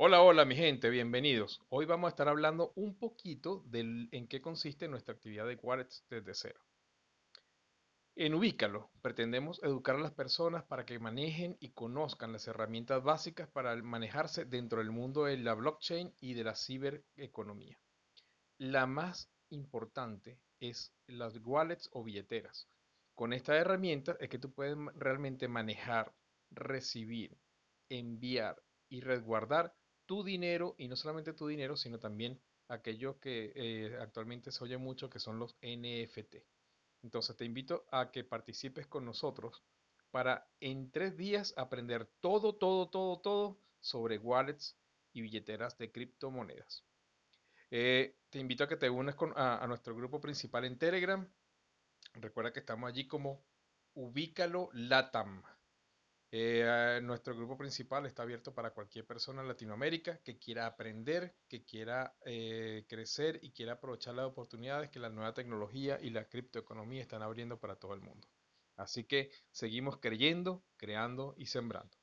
Hola, hola mi gente, bienvenidos. Hoy vamos a estar hablando un poquito del en qué consiste nuestra actividad de wallets desde cero. En Ubícalo pretendemos educar a las personas para que manejen y conozcan las herramientas básicas para manejarse dentro del mundo de la blockchain y de la cibereconomía. La más importante es las wallets o billeteras. Con esta herramienta es que tú puedes realmente manejar, recibir, enviar y resguardar tu dinero y no solamente tu dinero, sino también aquello que eh, actualmente se oye mucho que son los NFT. Entonces te invito a que participes con nosotros para en tres días aprender todo, todo, todo, todo sobre wallets y billeteras de criptomonedas. Eh, te invito a que te unas a, a nuestro grupo principal en Telegram. Recuerda que estamos allí como Ubícalo Latam. Eh, nuestro grupo principal está abierto para cualquier persona en Latinoamérica que quiera aprender, que quiera eh, crecer y quiera aprovechar las oportunidades que la nueva tecnología y la criptoeconomía están abriendo para todo el mundo. Así que seguimos creyendo, creando y sembrando.